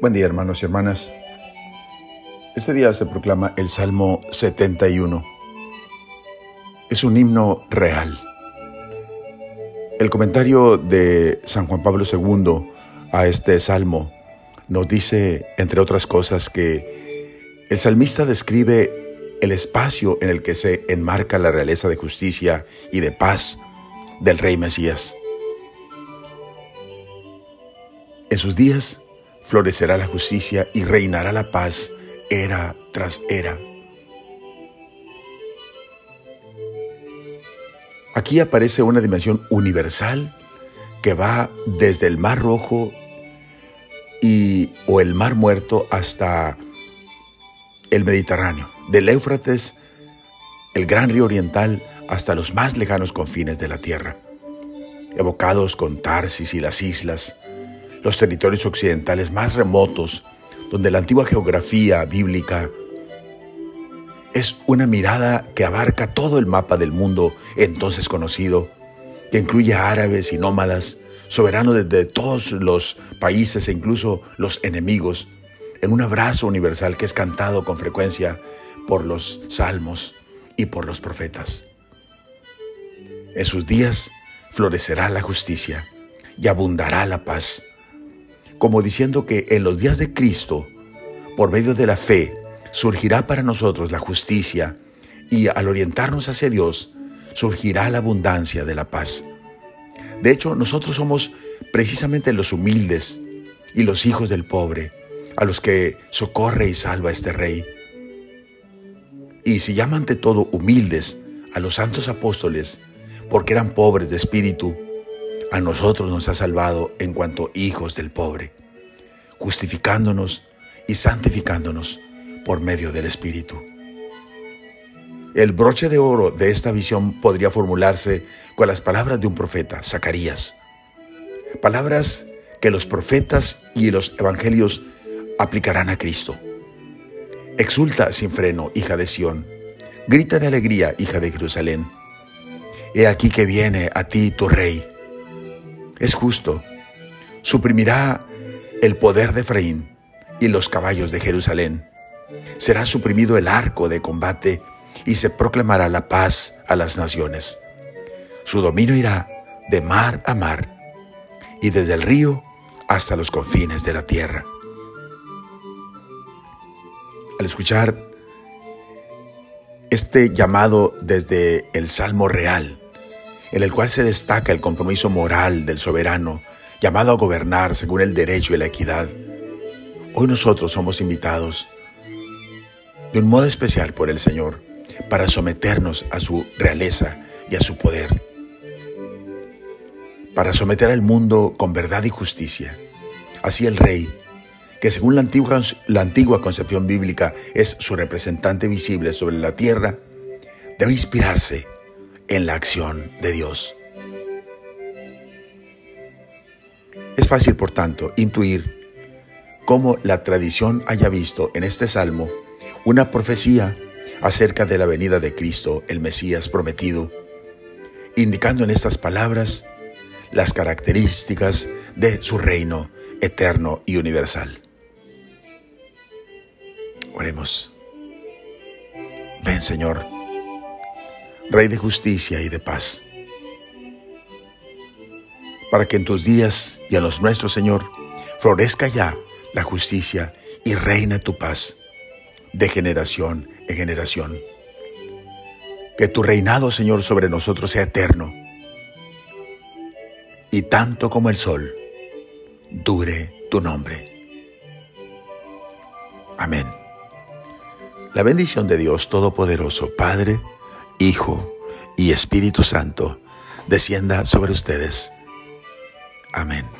Buen día hermanos y hermanas. Este día se proclama el Salmo 71. Es un himno real. El comentario de San Juan Pablo II a este salmo nos dice, entre otras cosas, que el salmista describe el espacio en el que se enmarca la realeza de justicia y de paz del rey Mesías. En sus días, florecerá la justicia y reinará la paz era tras era. Aquí aparece una dimensión universal que va desde el Mar Rojo y, o el Mar Muerto hasta el Mediterráneo, del Éufrates, el gran río oriental, hasta los más lejanos confines de la tierra, evocados con Tarsis y las islas, los territorios occidentales más remotos, donde la antigua geografía bíblica es una mirada que abarca todo el mapa del mundo entonces conocido, que incluye a árabes y nómadas, soberanos de todos los países e incluso los enemigos, en un abrazo universal que es cantado con frecuencia por los salmos y por los profetas. En sus días florecerá la justicia y abundará la paz como diciendo que en los días de Cristo, por medio de la fe, surgirá para nosotros la justicia y al orientarnos hacia Dios, surgirá la abundancia de la paz. De hecho, nosotros somos precisamente los humildes y los hijos del pobre, a los que socorre y salva este rey. Y si llama ante todo humildes a los santos apóstoles, porque eran pobres de espíritu, a nosotros nos ha salvado en cuanto hijos del pobre, justificándonos y santificándonos por medio del Espíritu. El broche de oro de esta visión podría formularse con las palabras de un profeta, Zacarías. Palabras que los profetas y los evangelios aplicarán a Cristo. Exulta sin freno, hija de Sión. Grita de alegría, hija de Jerusalén. He aquí que viene a ti tu rey es justo. Suprimirá el poder de Efraín y los caballos de Jerusalén. Será suprimido el arco de combate y se proclamará la paz a las naciones. Su dominio irá de mar a mar y desde el río hasta los confines de la tierra. Al escuchar este llamado desde el Salmo Real, en el cual se destaca el compromiso moral del soberano llamado a gobernar según el derecho y la equidad. Hoy nosotros somos invitados de un modo especial por el Señor para someternos a su realeza y a su poder, para someter al mundo con verdad y justicia. Así el Rey, que según la antigua, la antigua concepción bíblica es su representante visible sobre la tierra, debe inspirarse en la acción de Dios. Es fácil, por tanto, intuir cómo la tradición haya visto en este salmo una profecía acerca de la venida de Cristo, el Mesías prometido, indicando en estas palabras las características de su reino eterno y universal. Oremos. Ven, Señor Rey de justicia y de paz. Para que en tus días y en los nuestros, Señor, florezca ya la justicia y reine tu paz de generación en generación. Que tu reinado, Señor, sobre nosotros sea eterno y tanto como el sol, dure tu nombre. Amén. La bendición de Dios Todopoderoso, Padre, Hijo y Espíritu Santo, descienda sobre ustedes. Amén.